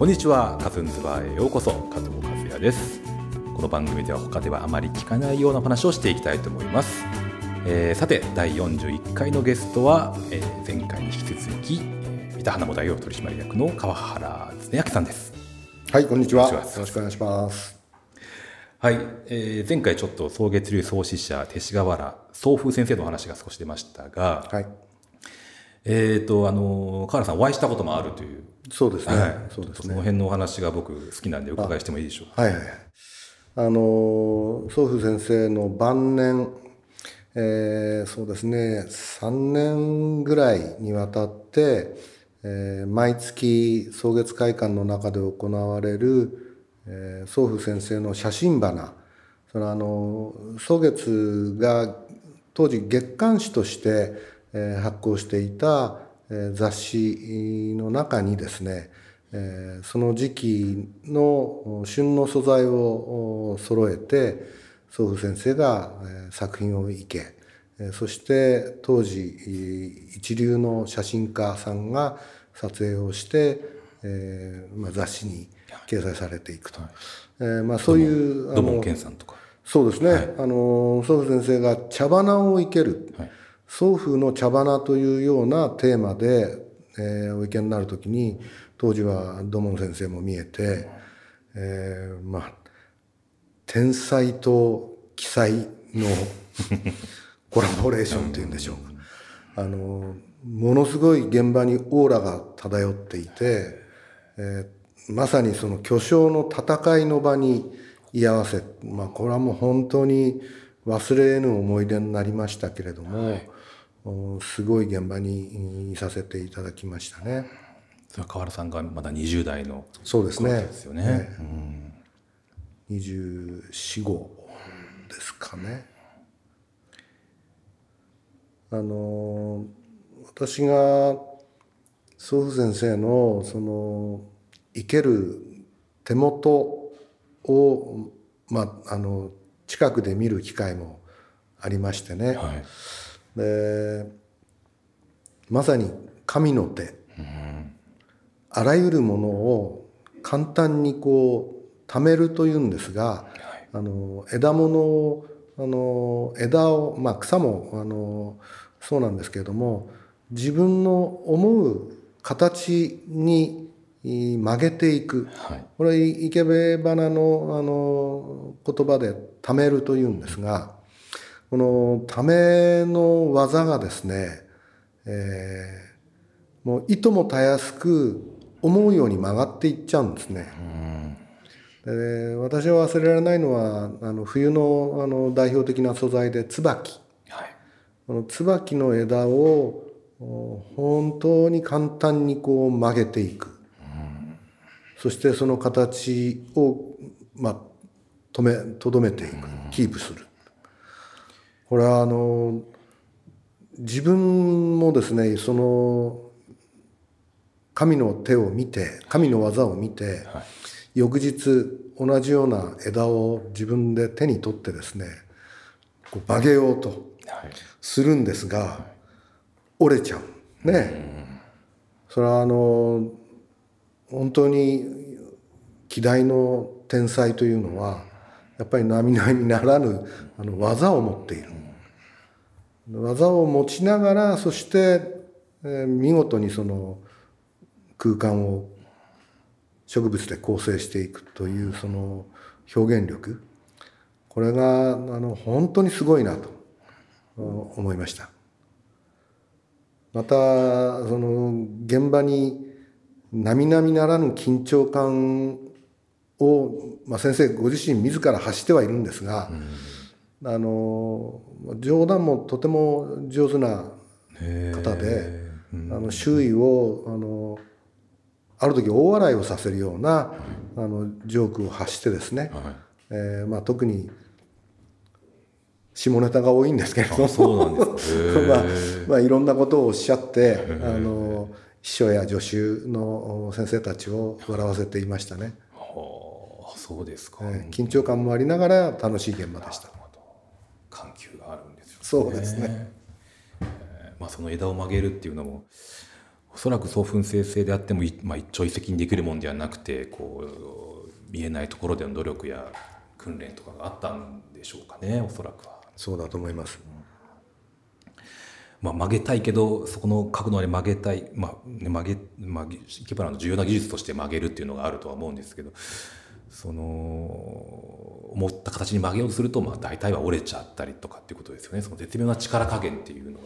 こんにちは。カズンズバーへようこそ。加藤和也です。この番組では他ではあまり聞かないような話をしていきたいと思います、えーさて第41回のゲストは、えー前回に引き続き、えー、三田花も代表取締役の川原恒明さんです。はい、こんにちは。よろしくお願いします。はい、えー前回ちょっと草月流創始者勅使河原総風先生のお話が少し出ましたが、はい、えっ、とあの川原さんお会いしたこともあるというそうですね。はい、そうですちょっとそのね。辺のお話が僕好きなんでお伺いしてもいいでしょうか？はいはい。あの祖父先生の晩年、えーそうですね、3年ぐらいにわたって、えー毎月草月会館の中で行われる、えー祖父先生の写真花、そのあの草月が当時月刊誌として、えー発行していた、えー雑誌の中にですね、えーその時期のお旬の素材をお揃えて祖父先生が、えー作品を生け、えーそして当時えー一流の写真家さんが撮影をして、えーまあ、雑誌に掲載されていくと、えーまあ、そういうあ土門の健さんとか？そうですね、あの祖父先生が茶花を生ける、はい祖父の茶花というようなテーマで、えーお生けになるときに当時は土門先生も見えて、えーまあ天才と奇才の コラボレーションっていうんでしょうか、あのものすごい現場にオーラが漂っていて、えーまさにその巨匠の戦いの場に居合わせ、まあ、これはもう本当に忘れぬ思い出になりましたけれども、おすごい現場にいさせていただきましたね。それは河原さんがまだ20代のそうですね。ですよね。うん24、5ですかね。あの私が祖父先生のその生ける手元を、まあ、あの近くで見る機会もありましてね、はい。でまさに神の手、あらゆるものを簡単にこう貯めるというんですが、あの枝物をあの枝を、まあ、草もあのそうなんですけれども自分の思う形にい曲げていく、はい。これ池辺花のあの言葉で「ためる」というんですがこのための技がですね、えーもういともたやすく思うように曲がっていっちゃうんですね。で私は忘れられないのはあの冬のあの代表的な素材で椿。はい。この椿の枝をお本当に簡単にこう曲げていく、そしてその形をまあ止めとどめていくキープするこれはあの自分もですねその神の手を見て神の技を見て、はい。翌日同じような枝を自分で手に取ってですねこう曲げようとはい。するんですが、折れちゃう。ね、それはあの本当に希代の天才というのはやっぱり並々ならぬあの技を持っている、技を持ちながらそして、えー見事にその空間を植物で構成していくというその表現力。これがあの本当にすごいなと思いました。またその現場に並々ならぬ緊張感を、まあ、先生ご自身自ら発してはいるんですが、あの冗談もとても上手な方で、あの周囲をあのある時大笑いをさせるようなあのジョークを発してですね、はい。えーまあ、特に下ネタが多いんですけれども。まあまあ、いろんなことをおっしゃってあの秘書や助手の先生たちを笑わせていましたね、はあ、そうですか。えー緊張感もありながら楽しい現場でした緩急があるんですよね。そうですねえーまあその枝を曲げるっていうのもそらく送風生成であっても、まあ、一朝一夕にできるもんではなくてこう見えないところでの努力や訓練とかがあったんでしょうかねおそらくは。そうだと思います。まあ、曲げたいけどそこの角度まで曲げたい、まあ、曲げ曲げ生け花の重要な技術として曲げるっていうのがあるとは思うんですけどその思った形に曲げようとすると、まあ、大体は折れちゃったりとかっていうことですよね。その絶妙な力加減っていうのが。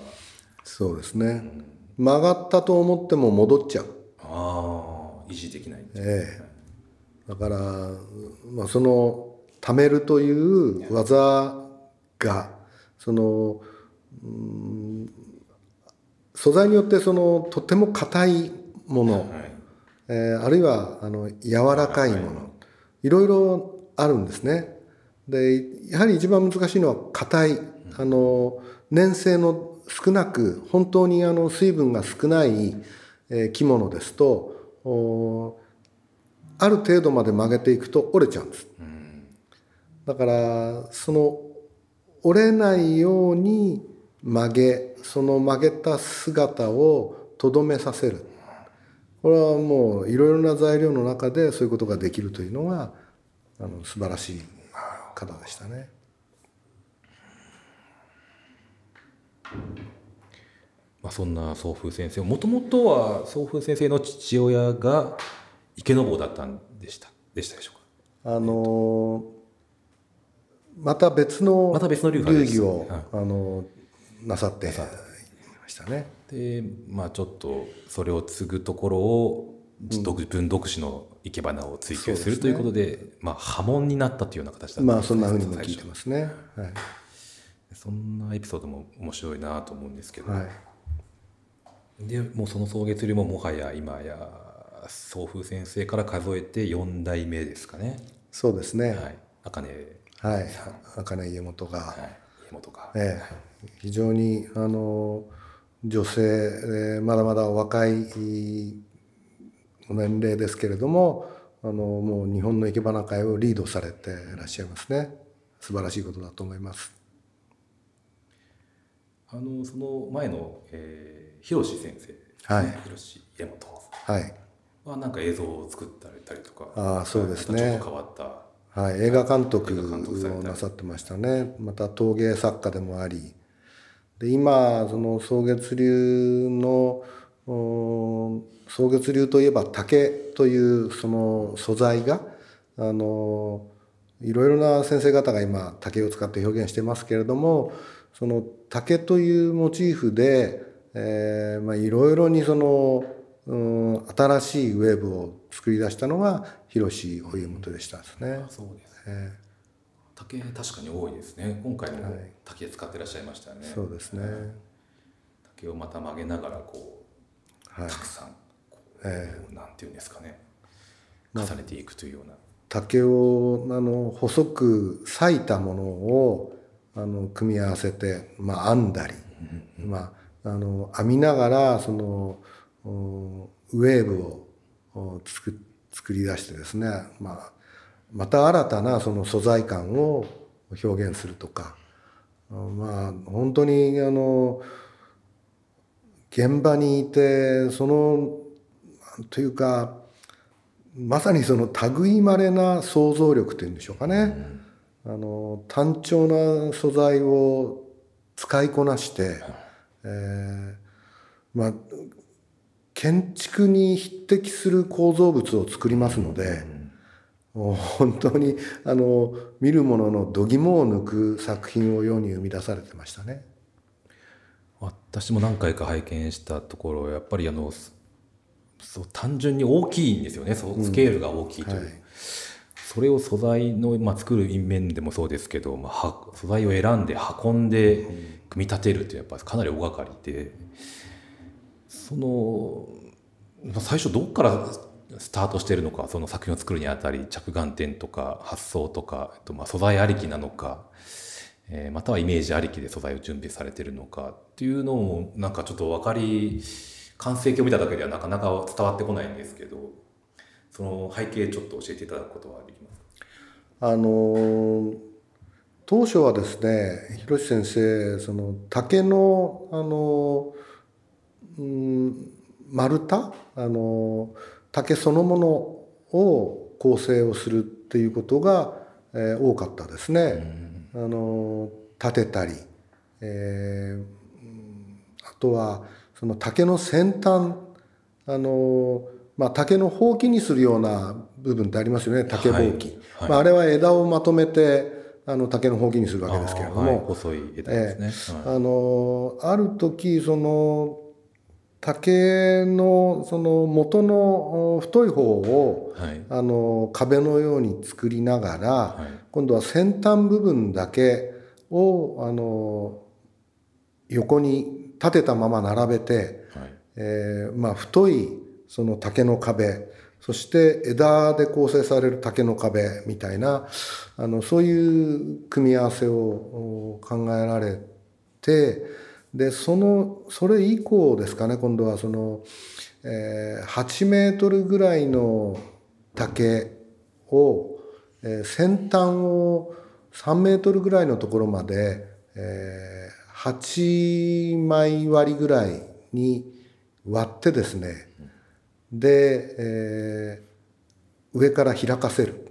そうですね、うん、曲がったと思っても戻っちゃう。ああ維持できないええ。だから、まあ、その貯めるという技がその、うん素材によってそのとても硬いもの、はい、えー、あるいはあの柔らかいものいろいろあるんですね。でやはり一番難しいのは硬いあの粘性の少なく本当にあの水分が少ない、えー、着物ですとある程度まで曲げていくと折れちゃうんです。だからその折れないように曲げその曲げた姿をとどめさせるこれはもういろいろな材料の中でそういうことができるというのがあの素晴らしい方でしたね。まあ、そんな送風先生もともとは送風先生の父親が池坊だったんでしたでしたでしょうか？あのまた別のまた別の流儀を、はい、あのなさってましたね。でまあちょっとそれを継ぐところを文独士の生け花を追求するということで、ね、まあ波紋になったというような形だったまあそんなふうにも聞いてますね。はい、そんなエピソードも面白いなと思うんですけど、はい、でもうその草月流ももはや今や送風先生から数えて4代目ですかね。そうですね。はい。茜はい。茜家元が、はい、家元が、ええ、非常にあの女性、えー、まだまだお若い年齢ですけれどもあのもう日本の生け花界をリードされていらっしゃいますね。素晴らしいことだと思います。あのその前の、えー、広志先生、はい、広志家元はい。はなんか映像を作ったりとかああそうですね。ちょっと変わった。はい、映画監督をなさってましたね。また陶芸作家でもありで今その草月流の草月流といえば竹というその素材があのいろいろな先生方が今竹を使って表現してますけれどもその竹というモチーフで、えーまあ、いろいろにその、うん、新しいウェーブを作り出したのが広志お家元でしたですね。そうですね。竹確かに多いですね。今回も竹使ってらっしゃいましたよね。そうですね。竹をまた曲げながらこう、はい、たくさんこう、えー、なんていうんですかね重ねていくというような。竹をあの細く裂いたものをあの組み合わせて、まあ、編んだり、まあ、あの編みながらそのウェーブを作作り出してですね、まあ、また新たなその素材感を表現するとか。まあ本当にあの現場にいてそのというかまさにその類まれな想像力っていうんでしょうかね、うん、あの単調な素材を使いこなして、えー、まあ建築に匹敵する構造物を作りますので、もう本当にあの見る者の度肝を抜く作品を世に生み出されてましたね。私も何回か拝見したところやっぱりあのそう単純に大きいんですよねそうスケールが大きいという、うんはい、それを素材の、まあ、作る面でもそうですけど、まあ、素材を選んで運んで組み立てるってやっぱかなり大掛かりで。その最初どこからスタートしてるのかその作品を作るにあたり着眼点とか発想とか、えっと、まあ素材ありきなのか、えー、またはイメージありきで素材を準備されてるのかっていうのをなんかちょっと分かり完成形を見ただけではなかなか伝わってこないんですけどその背景ちょっと教えていただくことはできますあの当初はですね広瀬先生その竹のあのうん丸太？あの竹そのものを構成をするっていうことが、えー、多かったですね。あの立てたり、えー、あとはその竹の先端あの、まあ、竹のほうきにするような部分ってありますよね。竹ぼうき、はい。はい、まあ、あれは枝をまとめてあの竹のほうきにするわけですけれども、はい、細い枝ですね、えー、あのある時その竹のその元の太い方を、はい、あの壁のように作りながら、はい、今度は先端部分だけをあの横に立てたまま並べて、はい、えー、まあ、太いその竹の壁そして枝で構成される竹の壁みたいなあのそういう組み合わせを考えられて。でそのそれ以降ですかね今度はその、えー、8メートルぐらいの竹を、えー、先端を3メートルぐらいのところまで、えー、8枚割りぐらいに割ってですねで、えー、上から開かせる。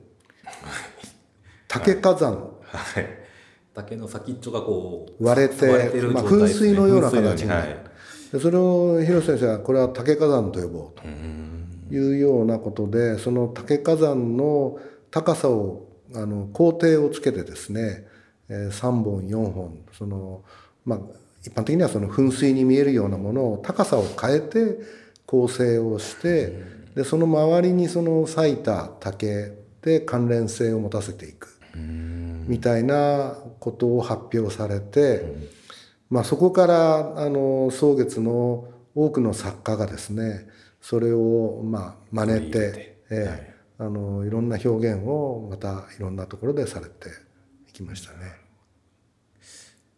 竹火山、はい竹の先っちょがこう割れて、ね、まあ、噴水のような形にはい、それを広瀬先生はこれは竹火山と呼ぼうと。いうようなことでその竹火山の高さをあの工程をつけてですね、えー、3本4本その、まあ、一般的にはその噴水に見えるようなものを高さを変えて構成をしてでその周りにその咲いた竹で関連性を持たせていく。みたいなことを発表されて、まあ、そこからあの草月の多くの作家がですねそれをまあ真似て、えー、あのいろんな表現をまたいろんなところでされていきましたね。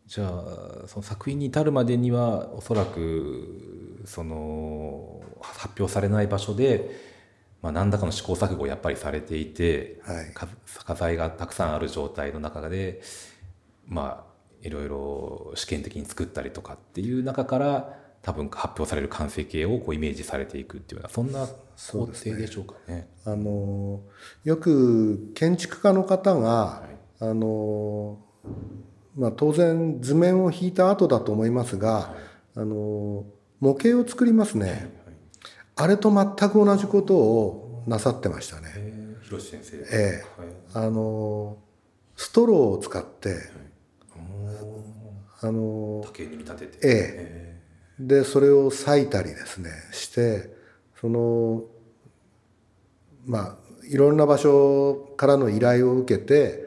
じゃあその作品に至るまでにはおそらくその発表されない場所でまあ、何らかの試行錯誤をやっぱりされていて、はい、火災がたくさんある状態の中でまあいろいろ試験的に作ったりとかっていう中から多分発表される完成形をこうイメージされていくっていうようなそんな工程でしょうかね。ねあのよく建築家の方が、はい、あのまあ、当然図面を引いた後だと思いますが、はい、あの模型を作りますね。あれと全く同じことをなさってましたね。広先生。ええあのストローを使って、あの竹に見立てて。ええでそれを裂いたりですねしてそのまあいろんな場所からの依頼を受けて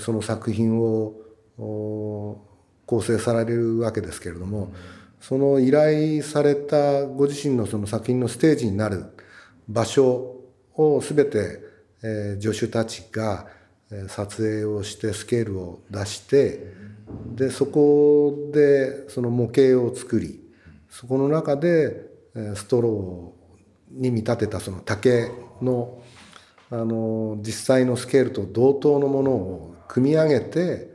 その作品を構成されるわけですけれども。うんその依頼されたご自身のその作品のステージになる場所を全て、えー、助手たちが撮影をしてスケールを出してでそこでその模型を作りそこの中でストローに見立てたその竹のあの実際のスケールと同等のものを組み上げて、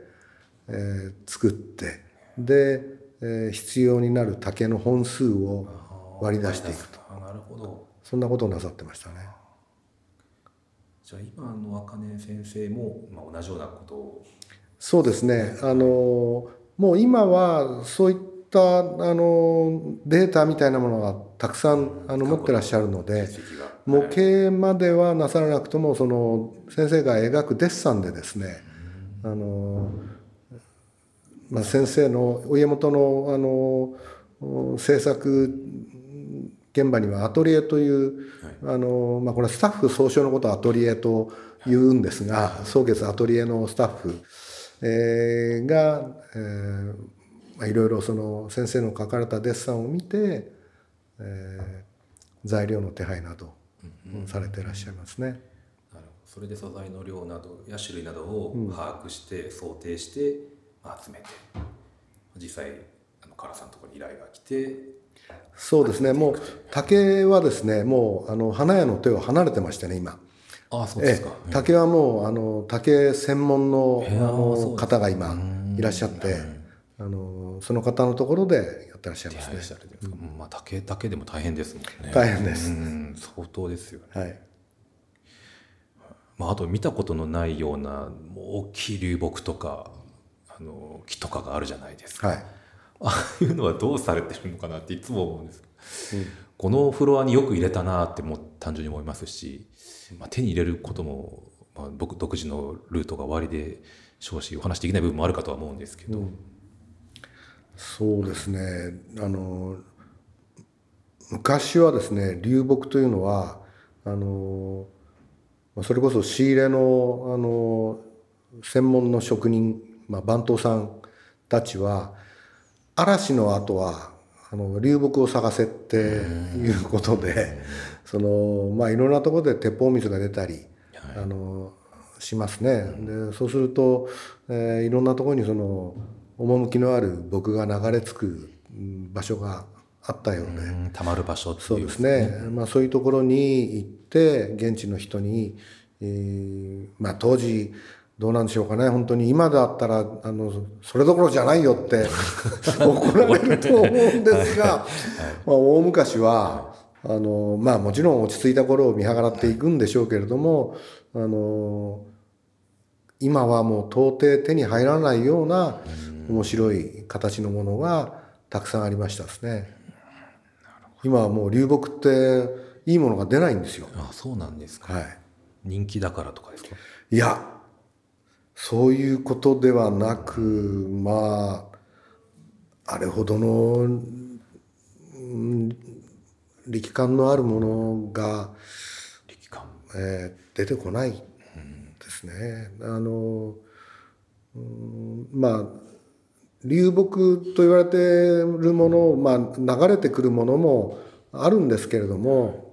えー、作ってでえー、必要になる竹の本数を割り出していくと。なるほど。そんなことをなさってましたね。じゃあ今の茜先生も、まあ、同じようなことをそうですね。あのもう今はそういったあのデータみたいなものがたくさんあの持ってらっしゃるので模型まではなさらなくともその先生が描くデッサンでですねあのまあ、先生のお家元のあの制作現場にはアトリエという、はい、あのまあ、これはスタッフ総称のことをアトリエと言うんですが宗月アトリエのスタッフ、えー、が、えーまあ、いろいろその先生の描かれたデッサンを見て、えー、材料の手配などされていらっしゃいますね。それで素材の量などや種類などを把握して、想定して集めて実際あの唐さんのところに依頼が来てそうですね。もう。竹はですねもうあの花屋の手を離れてましてね今あそうですか、竹はもうあの竹専門のあの方が今いらっしゃってあのその方のところでやっってらっしゃいますね。手配したりですか、まあ竹だけでも大変ですもんね。大変です。うん。相当ですよね、はい。まあ、あと見たことのないようなもう大きい流木とかあの木とかがあるじゃないですか、はい。ああいうのはどうされてるのかなっていつも思うんですけど、このフロアによく入れたなってもう単純に思いますし、まあ、手に入れることも、まあ、僕独自のルートが終わりでしょうしお話できない部分もあるかとは思うんですけど、そうですね。あの昔はですね流木というのはあのまあそれこそ仕入れのあの専門の職人、まあ、番頭さんたちは嵐の後はあの流木を探せっていうことでそのまあいろんなところで鉄砲水が出たり、あのしますね。でそうすると、えーいろんなところにその趣のある木が流れ着くうん場所があったようで、うんたまる場所っていうそうですね、まあ、そういうところに行って現地の人に、えーまあ、当時どうなんでしょうかね。本当に今だったらあのそれどころじゃないよって 怒られると思うんですが、まあ、大昔はあの、まあ、もちろん落ち着いた頃を見計らっていくんでしょうけれどもあの今はもう到底手に入らないような面白い形のものがたくさんありましたですね。今はもう流木っていいものが出ないんですよ。あそうなんですかはい。人気だからとかですか？いや、そういうことではなく、まあ、あれほどの、うん力感のあるものが、力感えー出てこないですね。あの、うんまあ、流木と言われてるもの、まあ、流れてくるものもあるんですけれども、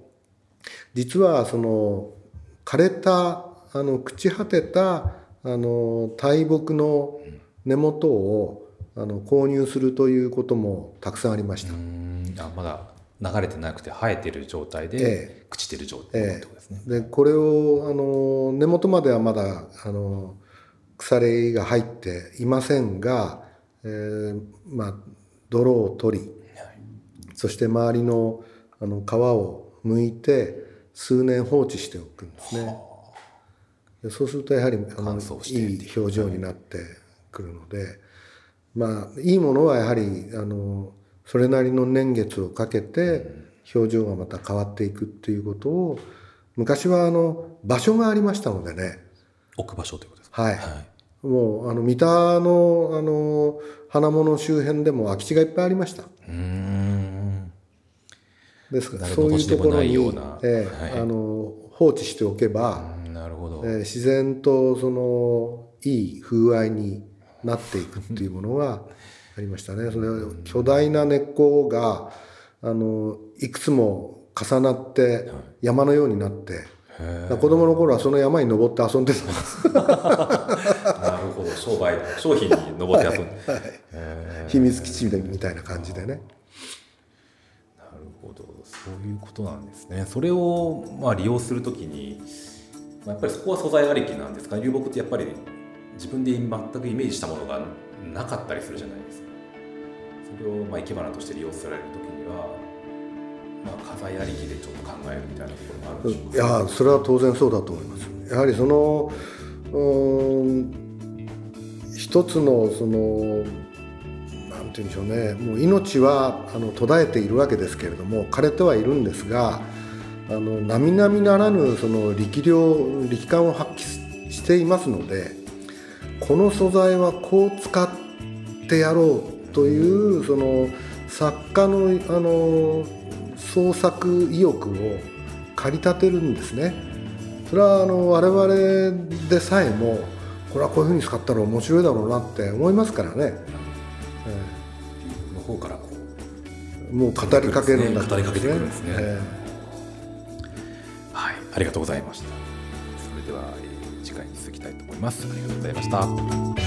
実はその枯れたあの朽ち果てたあの大木の根元をあの購入するということもたくさんありました。うんあまだ流れてなくて生えてる状態で、え朽ちてる状態ってことですね、でこれをあの根元まではまだあの腐れが入っていませんが、えーまあ、泥を取りそして周りのあの皮を剥いて数年放置しておくんですね。でそうするとやはりあのいい表情になってくるので、まあいいものはやはりあのそれなりの年月をかけて表情がまた変わっていくっていうことを昔はあの場所がありましたのでね。置く場所ということですか？はい、はい。もうあの三田のあの花物周辺でも空き地がいっぱいありました。うーん。ですから誰そういうところにええはい。あの放置しておけば、うんなるほど、えー自然とそのいい風合いになっていくっていうものがありましたね。それは巨大な根っこがあのいくつも重なって山のようになって、へ子供の頃はその山に登って遊んでたんです。え なるほど。商売商品に登って遊んで、へ秘密基地みたいな感じでね。えなるほど。そういうことなんですね。それをまあ利用するときに、まあ、やっぱりそこは素材ありきなんですか？流木ってやっぱり自分で全くイメージしたものがなかったりするじゃないですかそれをまあ生け花として利用されるときには、まあ、家財ありきでちょっと考えるみたいなところもあるんでし。ょうかいやそれは当然そうだと思います。やはりそのうん一つのそのなんて言うんでしょうね。もう命はあの途絶えているわけですけれども枯れてはいるんですがあの並々ならぬその力量力感を発揮していますのでこの素材はこう使ってやろうというその作家のあの創作意欲を駆り立てるんですね。それはあの我々でさえもこれはこういうふうに使ったら面白いだろうなって思いますからね。向こうからこうもう語りかけるんだ語りかけてくるんですねえはい、ありがとうございました。それでは、えー次回に続きたいと思います。ありがとうございました。